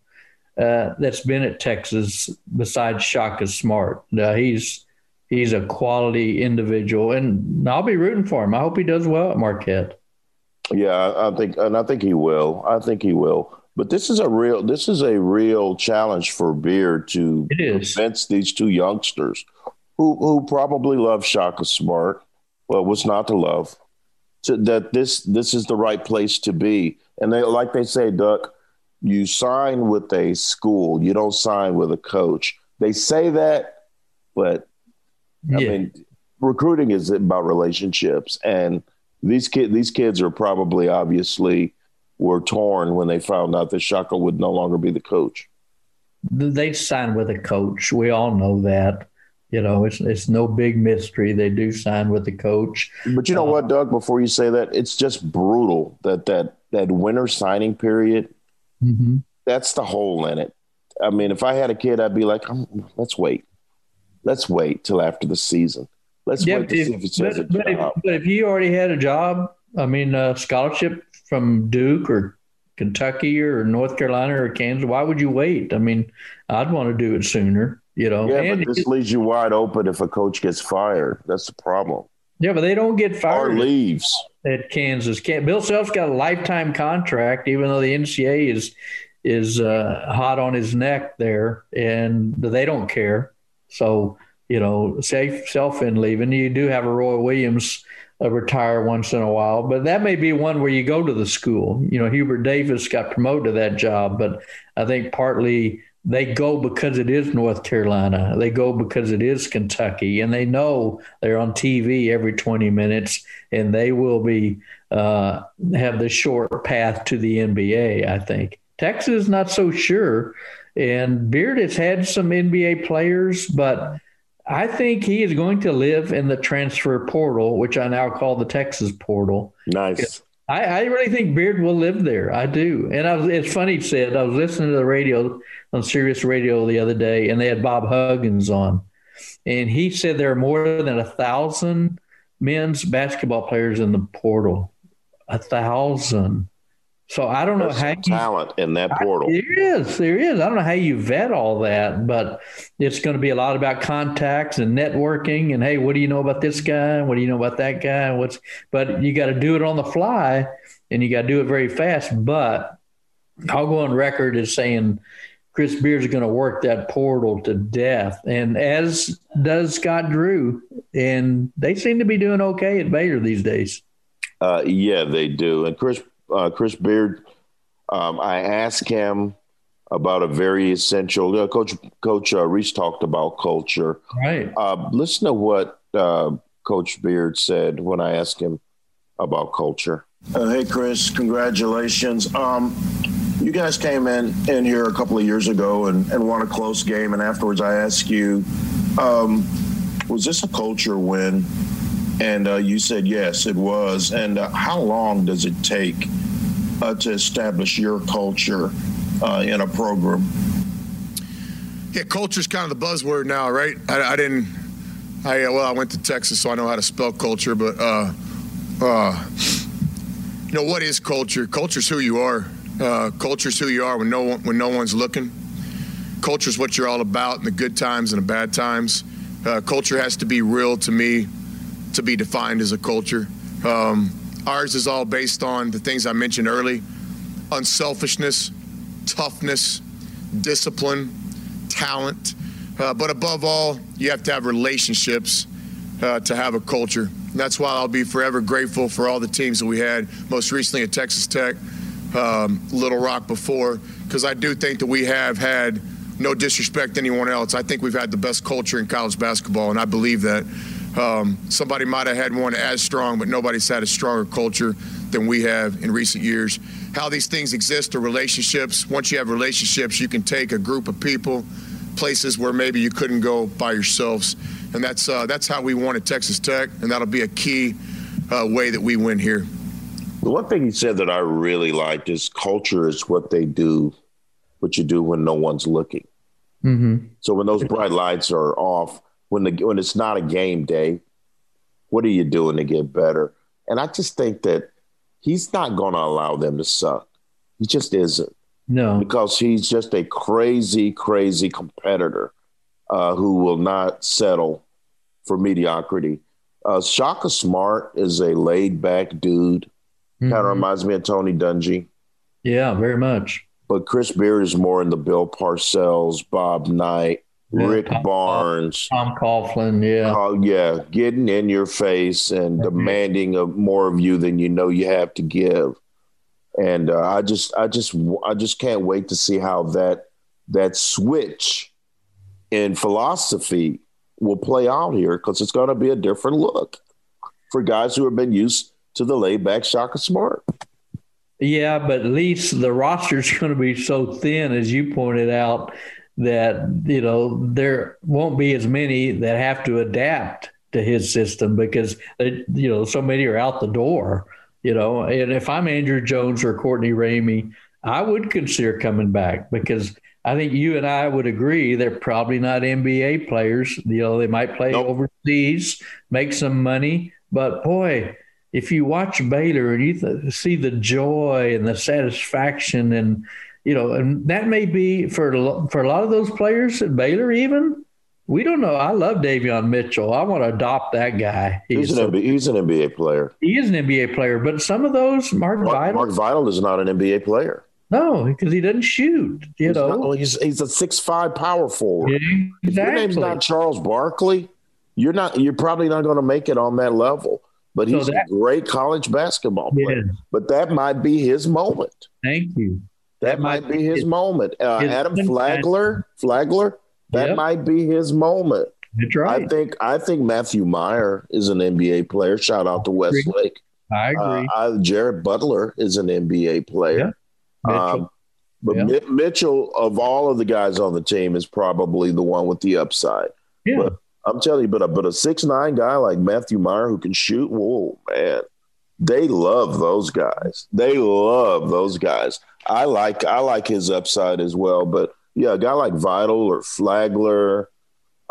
uh, that's been at Texas besides Shaka Smart. Uh, he's he's a quality individual, and I'll be rooting for him. I hope he does well at Marquette. Yeah, I think and I think he will. I think he will. But this is a real this is a real challenge for Beard to convince these two youngsters who who probably love Shaka Smart, well, what's not to love, to, that this this is the right place to be. And they like they say, Duck, you sign with a school, you don't sign with a coach. They say that, but I Yeah. mean, recruiting is about relationships, and these kid these kids are probably obviously were torn when they found out that Shaka would no longer be the coach. they sign with a coach. We all know that. You know, it's it's no big mystery. They do sign with the coach. But you know uh, what, Duck? Before you say that, it's just brutal that that that winter signing period. Mm-hmm. That's the hole in it. I mean, if I had a kid, I'd be like, "Um, let's wait, let's wait till after the season. Let's Yeah, wait to if, see if it says but, a but if, but if you already had a job, I mean, a scholarship from Duke or Kentucky or North Carolina or Kansas, why would you wait? I mean, I'd want to do it sooner. You know, Yeah, and but this leaves you wide open if a coach gets fired. That's the problem. Yeah, but they don't get fired. Or leaves. at Kansas. Bill Self's got a lifetime contract, even though the NCAA is is uh, hot on his neck there, and they don't care. So you know, safe self in leaving. You do have a Roy Williams uh, retire once in a while, but that may be one where you go to the school. You know, Hubert Davis got promoted to that job, but I think partly they go because it is North Carolina. They go because it is Kentucky, and they know they're on TV every 20 minutes, and they will be uh, have the short path to the NBA. I think Texas is not so sure, and Beard has had some NBA players, but I think he is going to live in the transfer portal, which I now call the Texas portal. Nice. I, I really think Beard will live there. I do. And I was, it's funny, said I was listening to the radio on Sirius Radio the other day, and they had Bob Huggins on, and he said there are more than a thousand men's basketball players in the portal. A thousand. So I don't know how you talent in that portal. there is, there is. I don't know how you vet all that, but it's going to be a lot about contacts and networking. And hey, what do you know about this guy? What do you know about that guy? What's but you got to do it on the fly, and you got to do it very fast. But I'll go on record as saying Chris Beard's going to work that portal to death, and as does Scott Drew, and they seem to be doing okay at Baylor these days. Uh, yeah, they do. And Chris uh, Chris Beard, um, I asked him about a very essential. Uh, Coach Coach uh, Reese talked about culture. Right. Uh, listen to what uh, Coach Beard said when I asked him about culture. Uh, hey, Chris, congratulations. Um, you guys came in in here a couple of years ago and, and won a close game, and afterwards I asked you, um, was this a culture win? And uh, you said yes, it was. And uh, how long does it take uh, to establish your culture uh, in a program? Yeah, culture is kind of the buzzword now, right? I, I didn't. I well, I went to Texas, so I know how to spell culture. But uh, uh, you know, what is culture? Culture's who you are. Uh, culture's who you are when no one, when no one's looking. Culture's what you're all about in the good times and the bad times. Uh, culture has to be real to me to be defined as a culture. Um, ours is all based on the things I mentioned early: unselfishness, toughness, discipline talent, uh, but above all, you have to have relationships uh, to have a culture. And that's why I'll be forever grateful for all the teams that we had, most recently at Texas Tech, um, Little Rock before, because I do think that we have had no disrespect to anyone else. I think we've had the best culture in college basketball, and I believe that. Um, somebody might have had one as strong, but nobody's had a stronger culture than we have in recent years. How these things exist are relationships. Once you have relationships, you can take a group of people places where maybe you couldn't go by yourselves, and that's uh, that's how we won at Texas Tech, and that'll be a key uh, way that we win here. The one thing he said that I really liked is culture is what they do, what you do when no one's looking. Mm-hmm. So when those bright lights are off, when the when it's not a game day, what are you doing to get better? And I just think that he's not going to allow them to suck. He just isn't. No, because he's just a crazy, crazy competitor uh, who will not settle for mediocrity. Uh, Shaka Smart is a laid back dude. Mm-hmm. Kind of reminds me of Tony Dungy. Yeah, very much. But Chris Beard is more in the Bill Parcells, Bob Knight, Yeah, Rick Tom- Barnes. Tom Coughlin, yeah. Oh yeah, getting in your face and demanding of more of you than you know you have to give. And uh, I just, I just, I just can't wait to see how that that switch in philosophy will play out here because it's going to be a different look for guys who have been used to the laid back Shaka Smart. Yeah, but at least the roster is going to be so thin, as you pointed out, that you know there won't be as many that have to adapt to his system because they, you know so many are out the door. You know, and if I'm Andrew Jones or Courtney Ramey, I would consider coming back because I think you and I would agree they're probably not NBA players. You know, they might play Nope. overseas, make some money, but boy, if you watch Baylor and you th- see the joy and the satisfaction and you know, and that may be for a for a lot of those players at Baylor. Even we don't know. I love Davion Mitchell. I want to adopt that guy. He's, He's an, NBA, he's an NBA player. he is an NBA player, but some of those Mark, Mark, Vital, Mark Vital is not an NBA player. no, because he doesn't shoot. You He's, know, not- he's, he's a six five power forward. Yeah, If your name's not Charles Barkley, you're not. You're probably not going to make it on that level. But So he's that- a great college basketball player. But that might be his moment. Thank you. That, might, be his, moment. Uh, his- Adam Flagler, Flagler, that Yep. might be his moment. That's right. I think. I think Matthew Meyer is an NBA player. Shout out to Westlake. I agree. Uh, I, Jared Butler is an NBA player. Mitchell. Um, but Yeah. Mi- Mitchell, of all of the guys on the team, is probably the one with the upside. yeah. but- I'm telling you, but a but a six nine guy like Matthew Meyer who can shoot, whoa man, they love those guys. They love those guys. I like I like his upside as well. But yeah, a guy like Vital or Flagler,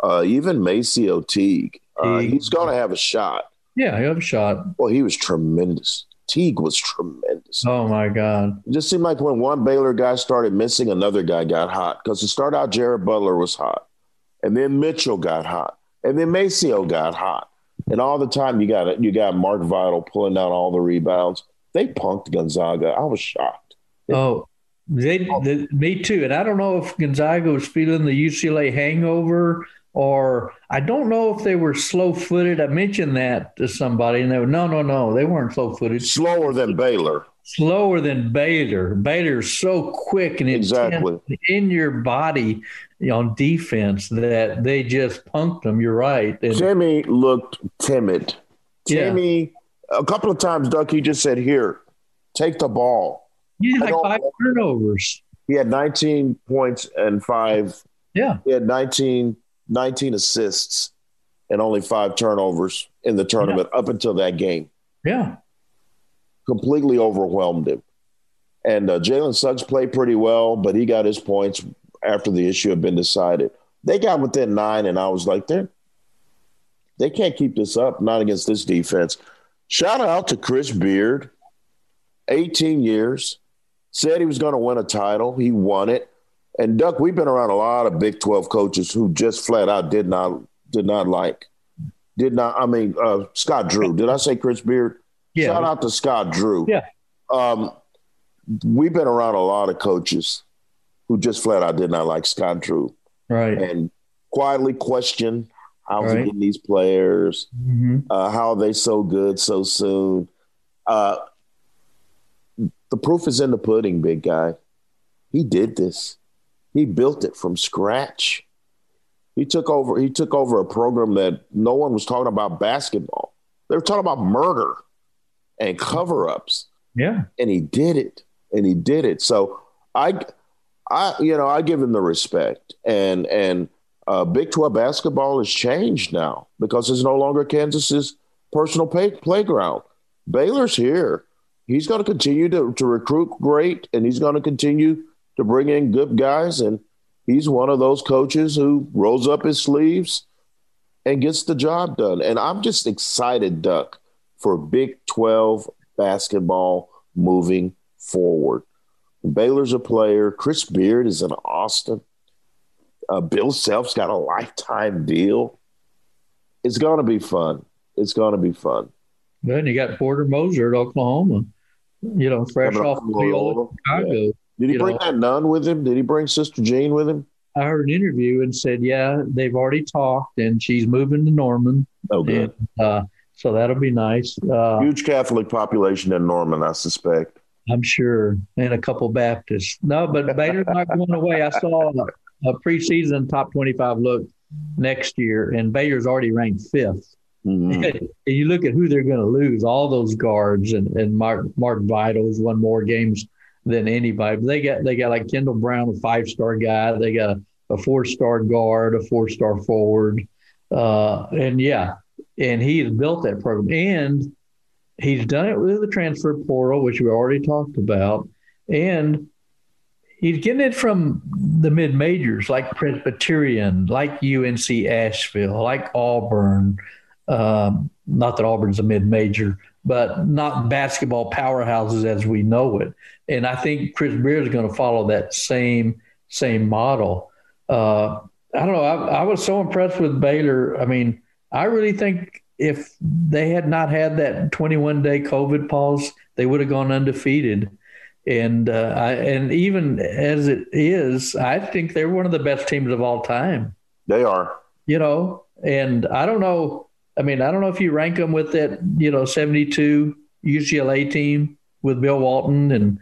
uh, even MaCio Teague, uh, he's going to have a shot. yeah, you have a shot. Well, he was tremendous. Teague was tremendous. Oh my God. It just seemed like when one Baylor guy started missing, another guy got hot. Because to start out, Jared Butler was hot. And then Mitchell got hot. And then MaCio got hot. And all the time you got it, you got Mark Vital pulling down all the rebounds. They punked Gonzaga. I was shocked. Oh, they, the, me too. And I don't know if Gonzaga was feeling the UCLA hangover or I don't know if they were slow footed. I mentioned that to somebody and they were, no, no, no, they weren't slow footed. Slower than Baylor. Slower than Baylor. Baylor's so quick and intense Exactly. in your body on defense that they just punked them. You're right. And, Timme looked timid. Yeah. A couple of times, Duck, he just said, Here, take the ball. He had like five turnovers. He had 19 points and five. Yeah. He had 19, 19 assists and only five turnovers in the tournament yeah. up until that game. Yeah. Completely overwhelmed him. And uh, Jalen Suggs played pretty well, but he got his points after the issue had been decided. They got within nine, and I was like, they're they can't keep this up, not against this defense. Shout out to Chris Beard, 18 years, said he was going to win a title. He won it. And Duck, we've been around a lot of Big 12 coaches who just flat out did not did not like, did not. I mean, uh, Scott Drew. Did I say Chris Beard? Yeah. Shout out to Scott Drew. Yeah. Um, we've been around a lot of coaches who just flat out did not like Scott Drew. Right. And quietly question how's right. he getting these players? Mm-hmm. Uh, how are they so good so soon? Uh, the proof is in the pudding, big guy. He did this. He built it from scratch. He took over. He took over a program that no one was talking about basketball. They were talking about murder and cover-ups. Yeah, and he did it, and he did it. So I, I, you know, I give him the respect, and and uh, Big 12 basketball has changed now because it's no longer Kansas's personal pay, playground. Baylor's here. He's going to continue to, to recruit great, and he's going to continue to bring in good guys. And he's one of those coaches who rolls up his sleeves and gets the job done. And I'm just excited, Duck, for Big 12 basketball moving forward. Baylor's a player. Chris Beard is in Austin. Uh, Bill Self's got a lifetime deal. It's going to be fun. It's going to be fun. Then you got Porter Moser at Oklahoma. You know, fresh off Loyola, Chicago. Yeah. Did he bring know. that nun with him? Did he bring Sister Jean with him? I heard an interview and said, yeah, they've already talked and she's moving to Norman. Oh, good. And, uh, so that'll be nice. Uh, Huge Catholic population in Norman, I suspect. I'm sure, and a couple Baptists. No, but Baylor's not going away. I saw a preseason top 25 look next year, and Baylor's already ranked 5th mm-hmm. and you look at who they're going to lose, all those guards, and, and Mark, Mark Vital's won more games than anybody. But they got they got like Kendall Brown, a five star guy. They got a, a four star guard, a four star forward, uh, and yeah, and he has built that program, and he's done it with the transfer portal, which we already talked about, and he's getting it from the mid majors like Presbyterian, like UNC Asheville, like Auburn. Um, not that Auburn's a mid major, but not basketball powerhouses as we know it. And I think Chris Beard is going to follow that same same model. Uh, I don't know. I, I was so impressed with Baylor. I mean, I really think if they had not had that 21 day COVID pause, they would have gone undefeated. And uh, I, and even as it is, I think they're one of the best teams of all time. They are. You know, and I don't know. I mean, I don't know if you rank them with that, you know, 72 UCLA team with Bill Walton and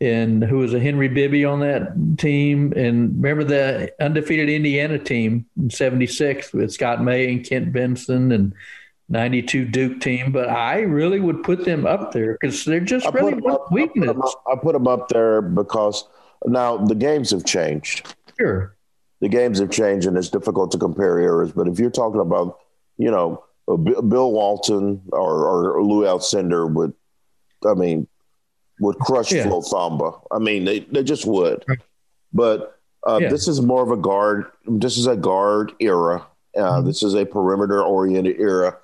and who was a Henry Bibby on that team. And remember the undefeated Indiana team in 76 with Scott May and Kent Benson and 92 Duke team, but I really would put them up there because they're just I really up, weakness. I put, up, I put them up there because now the games have changed. Sure. The games have changed and it's difficult to compare eras. But if you're talking about, you know, Bill Walton or, or Lou Alcindor would, I mean, would crush yeah. Flo Thamba. I mean, they, they just would. But uh, yeah. this is more of a guard. This is a guard era. Uh, mm-hmm. This is a perimeter oriented era.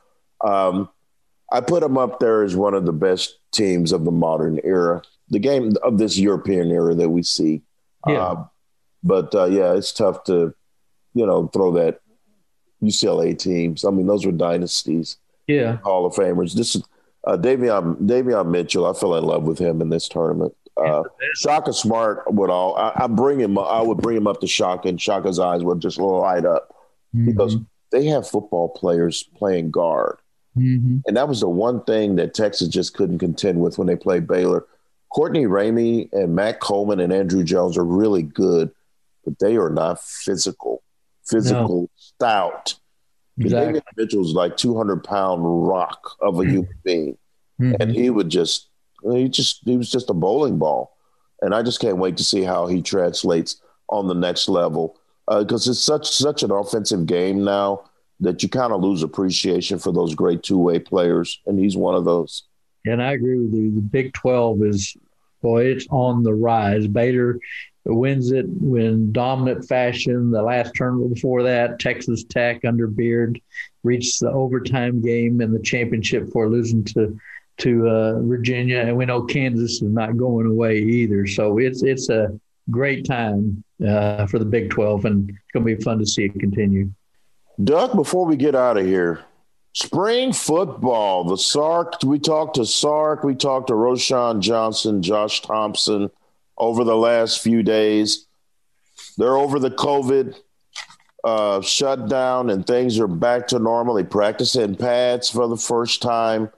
Um, I put them up there as one of the best teams of the modern era, the game of this European era that we see. Yeah. Uh, but uh, yeah, it's tough to, you know, throw that UCLA teams. I mean, those were dynasties. Yeah. Hall of Famers. This is uh, Davion Davion Mitchell. I fell in love with him in this tournament. Uh, Shaka Smart would all. I, I, bring him. I would bring him up to Shaka, and Shaka's eyes would just light up mm-hmm. because they have football players playing guard. Mm-hmm. And that was the one thing that Texas just couldn't contend with when they played Baylor. Courtney Ramey and Matt Coleman and Andrew Jones are really good, but they are not physical, physical, no. stout. Exactly. Mitchell's like 200 pound rock of a human being. Mm-hmm. And he would just, he just, he was just a bowling ball. and I just can't wait to see how he translates on the next level because uh, it's such such an offensive game now that you kind of lose appreciation for those great two way players, and he's one of those. And I agree with you. The Big Twelve is boy, it's on the rise. Baylor wins it in dominant fashion. The last tournament before that, Texas Tech under Beard reached the overtime game in the championship for losing to to uh, Virginia, and we know Kansas is not going away either. So it's it's a great time uh, for the Big Twelve, and it's going to be fun to see it continue. Duck, before we get out of here, spring football, the Sark. We talked to Sark, we talked to Roschon Johnson, Josh Thompson over the last few days. They're over the COVID uh, shutdown and things are back to normal. They practice in pads for the first time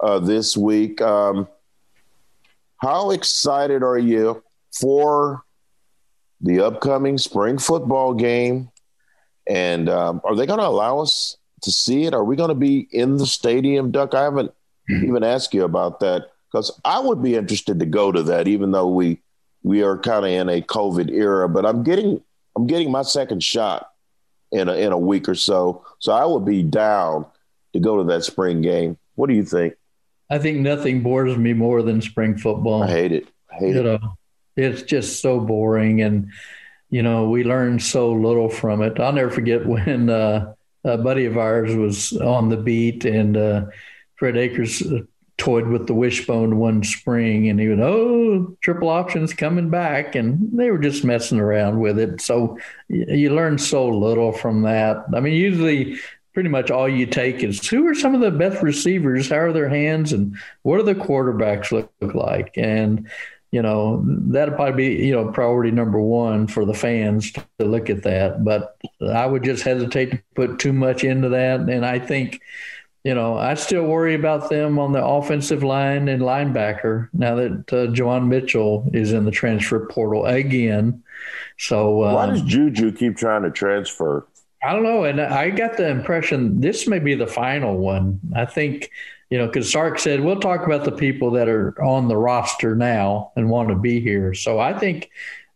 uh, this week. Um, how excited are you for the upcoming spring football game? And um, are they going to allow us to see it? Are we going to be in the stadium, Duck? I haven't mm-hmm. even asked you about that because I would be interested to go to that, even though we we are kind of in a COVID era. But I'm getting I'm getting my second shot in a, in a week or so, so I would be down to go to that spring game. What do you think? I think nothing bores me more than spring football. I hate it. I hate you it. Know, it's just so boring, and you know we learn so little from it. I'll never forget when uh, a buddy of ours was on the beat, and uh, Fred Akers toyed with the wishbone one spring and he went, Oh, triple options coming back. And they were just messing around with it. So you learn so little from that. I mean, usually pretty much all you take is who are some of the best receivers? How are their hands? And what do the quarterbacks look, look like? And, you know, that'd probably be, you know, priority number one for the fans to look at that. But I would just hesitate to put too much into that. And I think, you know, I still worry about them on the offensive line and linebacker now that uh, Juwan Mitchell is in the transfer portal again. So um, why does Juju keep trying to transfer? I don't know, and I got the impression this may be the final one. I think you know because Sark said we'll talk about the people that are on the roster now and want to be here. So I think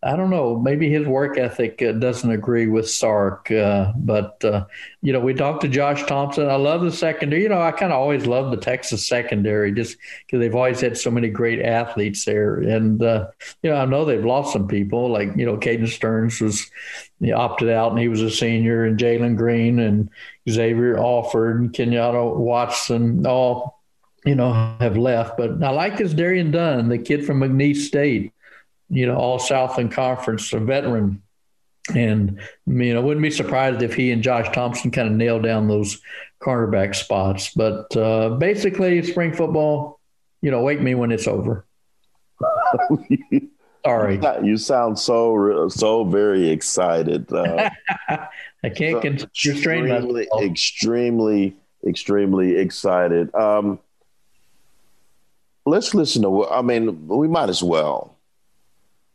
I don't know. Maybe his work ethic uh, doesn't agree with Sark. Uh, but, uh, you know, we talked to Josh Thompson. I love the secondary. You know, I kind of always love the Texas secondary just because they've always had so many great athletes there. And, uh, you know, I know they've lost some people like, you know, Caden Sterns was you know, opted out and he was a senior, and Jalen Green and Xavier Alford and Kenyatta Watson all, you know, have left. But I like this Darian Dunn, the kid from McNeese State you know, all Southland Conference, a veteran. And you know, wouldn't be surprised if he and Josh Thompson kind of nailed down those cornerback spots. But uh, basically, spring football, you know, wake me when it's over. Sorry, you sound so so very excited. Uh, I can't so restrain myself. Extremely, extremely excited. Um, let's listen to. I mean, we might as well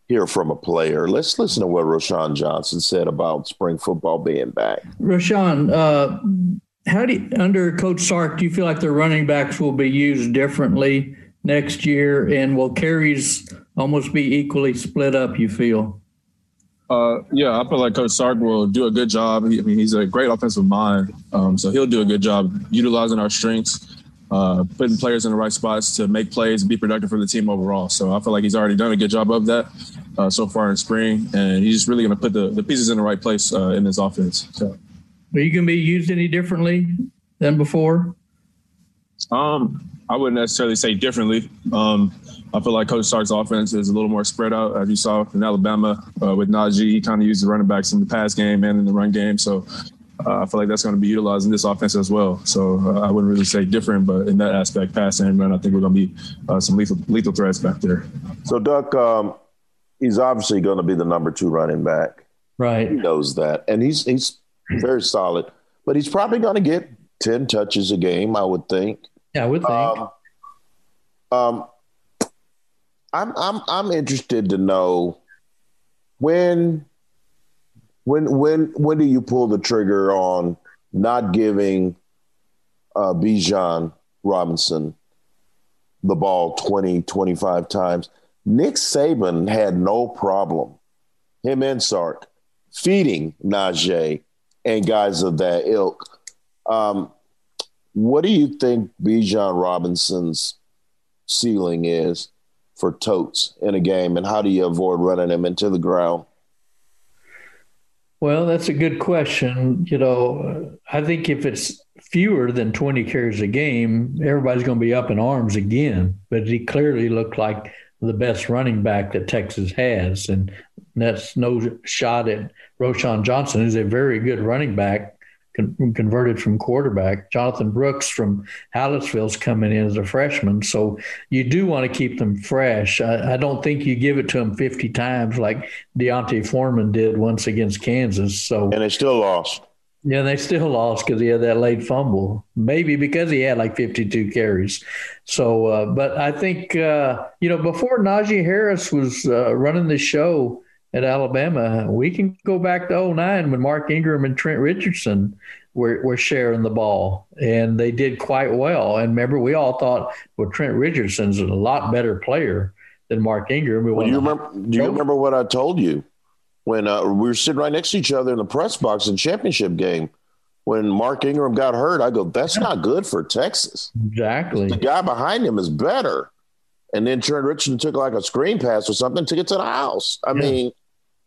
hear from a player. Let's listen to what Roschon Johnson said about spring football being back. Roschon, uh, how do you, under Coach Sark, do you feel like the running backs will be used differently next year, and will carries almost be equally split up? You feel? Uh, yeah, I feel like Coach Sark will do a good job. He, I mean, he's a great offensive mind, um, so he'll do a good job utilizing our strengths uh, putting players in the right spots to make plays and be productive for the team overall. So I feel like he's already done a good job of that uh, so far in spring, and he's just really going to put the, the pieces in the right place uh, in this offense. So, are you going to be used any differently than before? Um, I wouldn't necessarily say differently. Um, I feel like Coach Sark's offense is a little more spread out, as you saw in Alabama uh, with Najee. He kind of used the running backs in the pass game and in the run game. So uh, I feel like that's going to be utilized in this offense as well. So uh, I wouldn't really say different, but in that aspect, pass and run, I think we're going to be uh, some lethal, lethal threats back there. So Duck, um, he's obviously going to be the number two running back. Right. He knows that, and he's he's very solid. But he's probably going to get ten touches a game, I would think. Yeah, I would think. Um, um, I'm I'm I'm interested to know when when when when do you pull the trigger on not giving uh, Bijan Robinson the ball 20, 25 times? Nick Saban had no problem, him and Sark, feeding Najee and guys of that ilk. Um, what do you think Bijan Robinson's ceiling is for totes in a game, and how do you avoid running him into the ground? Well, that's a good question. You know, I think if it's fewer than 20 carries a game, everybody's going to be up in arms again. But he clearly looked like the best running back that Texas has. And that's no shot at Roschon Johnson, who's a very good running back con- converted from quarterback. Jonathan Brooks from Hallettsville's coming in as a freshman. So you do want to keep them fresh. I, I don't think you give it to them 50 times like D'Onta Foreman did once against Kansas. So And they still lost. Yeah, they still lost because he had that late fumble. Maybe because he had like 52 carries. So, uh, but I think, uh, you know, before Najee Harris was uh, running the show, at Alabama. We can go back to 09 when Mark Ingram and Trent Richardson were, were sharing the ball, and they did quite well. And remember, we all thought, well, Trent Richardson's a lot better player than Mark Ingram. Well, you remember, do you remember what I told you when uh, we were sitting right next to each other in the press box in championship game? When Mark Ingram got hurt, I go, that's not good for Texas. Exactly. The guy behind him is better. And then Trent Richardson took like a screen pass or something, took it to the house. I yeah. mean,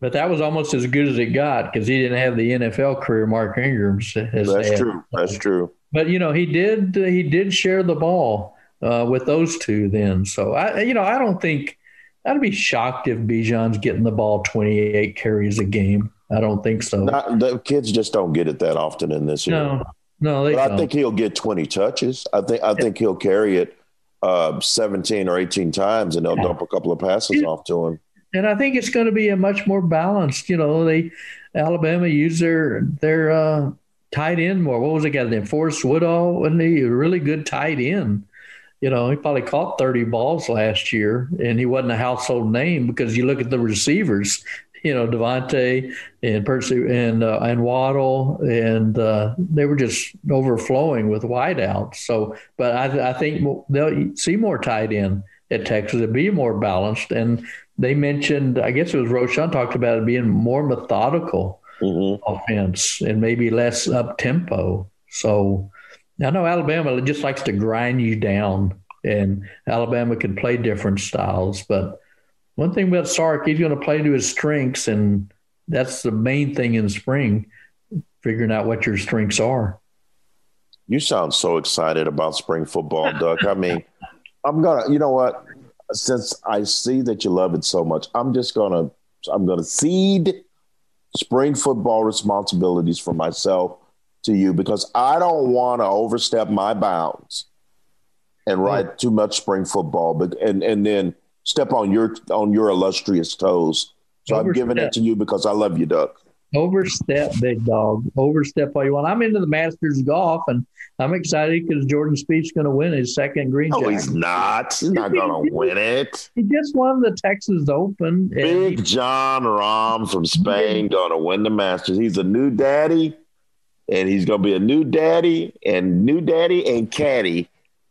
but that was almost as good as it got because he didn't have the NFL career Mark Ingram's has That's true. That's true. But you know, he did he did share the ball uh, with those two then. So I you know I don't think I'd be shocked if Bijan's getting the ball 28 carries a game. I don't think so. Not, the kids just don't get it that often in this year. No, no, they but don't. I think he'll get 20 touches. I think I think he'll carry it uh, 17 or 18 times, and they'll dump a couple of passes off to him and I think it's going to be a much more balanced. You know, they Alabama used their their uh, tight end more. What was the guy named Forrest Woodall? Wasn't he a really good tight end? You know, he probably caught 30 balls last year, and he wasn't a household name because you look at the receivers. You know, DeVonta and Percy and uh, and Waddle, and uh, they were just overflowing with wideouts. So, but I, I think they'll see more tight end at Texas. It'll be more balanced, and they mentioned, I guess it was Roschon talked about it being more methodical mm-hmm. offense and maybe less up tempo. So I know Alabama just likes to grind you down, and Alabama can play different styles. But one thing about Sark, he's going to play to his strengths, and that's the main thing in spring, figuring out what your strengths are. You sound so excited about spring football, Doug. I mean, I'm gonna, you know what? Since I see that you love it so much, I'm just gonna I'm gonna cede spring football responsibilities for myself to you because I don't want to overstep my bounds and hmm. write yeah. too much spring football, but and and then step on your on your illustrious toes. So overstep. I'm giving it to you because I love you, Duck. Overstep, big dog. Overstep all you want. I'm into the Masters golf, and I'm excited because Jordan Spieth's going to win his second green. No, he's not. He's not going to win it. He just won the Texas Open. Big Jon Rahm from Spain going to win the Masters. He's a new daddy, and he's going to be a new daddy, and new daddy and caddy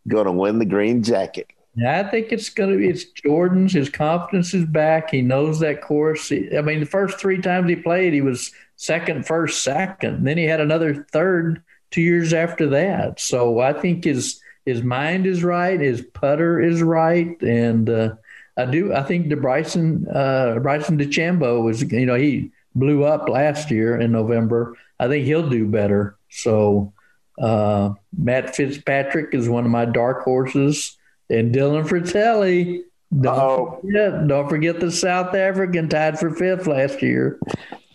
going to win the green jacket. Yeah, I think it's going to be it's Jordan's. His confidence is back. He knows that course. He, I mean, the first three times he played, he was second, first, second. Then he had another third two years after that. So I think his his mind is right, his putter is right, and uh, I do. I think the Bryson uh, Bryson DeChambeau was you know he blew up last year in November. I think he'll do better. So uh, Matt Fitzpatrick is one of my dark horses, and Dylan Frittelli. Don't forget, don't forget the South African tied for fifth last year.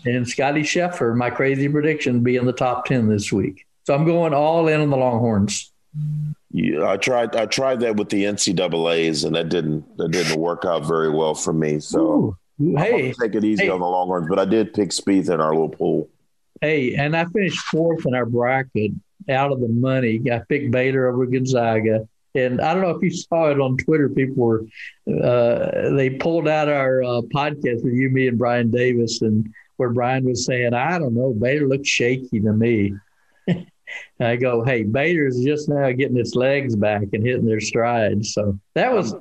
And Scottie Scheffler, my crazy prediction, be in the top 10 this week. So I'm going all in on the Longhorns. Yeah, I tried. I tried that with the NCAA's, and that didn't that didn't work out very well for me. So Ooh, hey, take it easy hey. on the Longhorns, but I did pick Spieth in our little pool. Hey, and I finished fourth in our bracket, out of the money. I picked Baylor over Gonzaga, and I don't know if you saw it on Twitter. People were uh, they pulled out our uh, podcast with you, me, and Brian Davis, and where Brian was saying, "I don't know, Baylor looks shaky to me." I go, hey, Baylor's just now getting its legs back and hitting their stride. So that was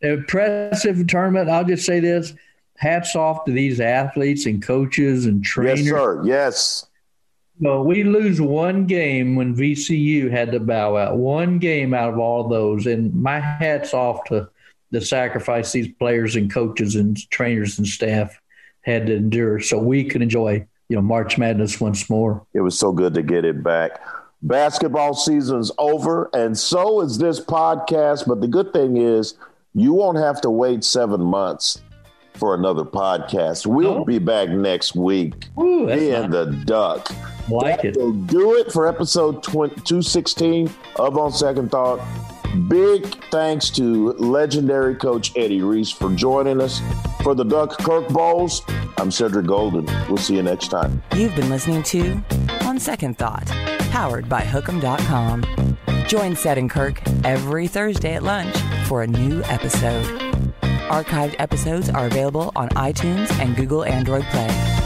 impressive tournament. I'll just say this: hats off to these athletes and coaches and trainers. Yes, sir. Yes. No, we lose one game when VCU had to bow out. One game out of all those, and my hats off to the sacrifice these players and coaches and trainers and staff had to endure, so we could enjoy you know March Madness once more. It was so good to get it back. Basketball season's over, and so is this podcast. But the good thing is, you won't have to wait seven months for another podcast. We'll oh. be back next week. Ooh, Me and the Duck. Like that it. will do it for episode 216 of On Second Thought. Big thanks to legendary coach Eddie Reese for joining us. For the Duck Kirk Bohls, I'm Cedric Golden. We'll see you next time. You've been listening to On Second Thought, powered by Hook'em.com. Join Ced and Kirk every Thursday at lunch for a new episode. Archived episodes are available on iTunes and Google Android Play.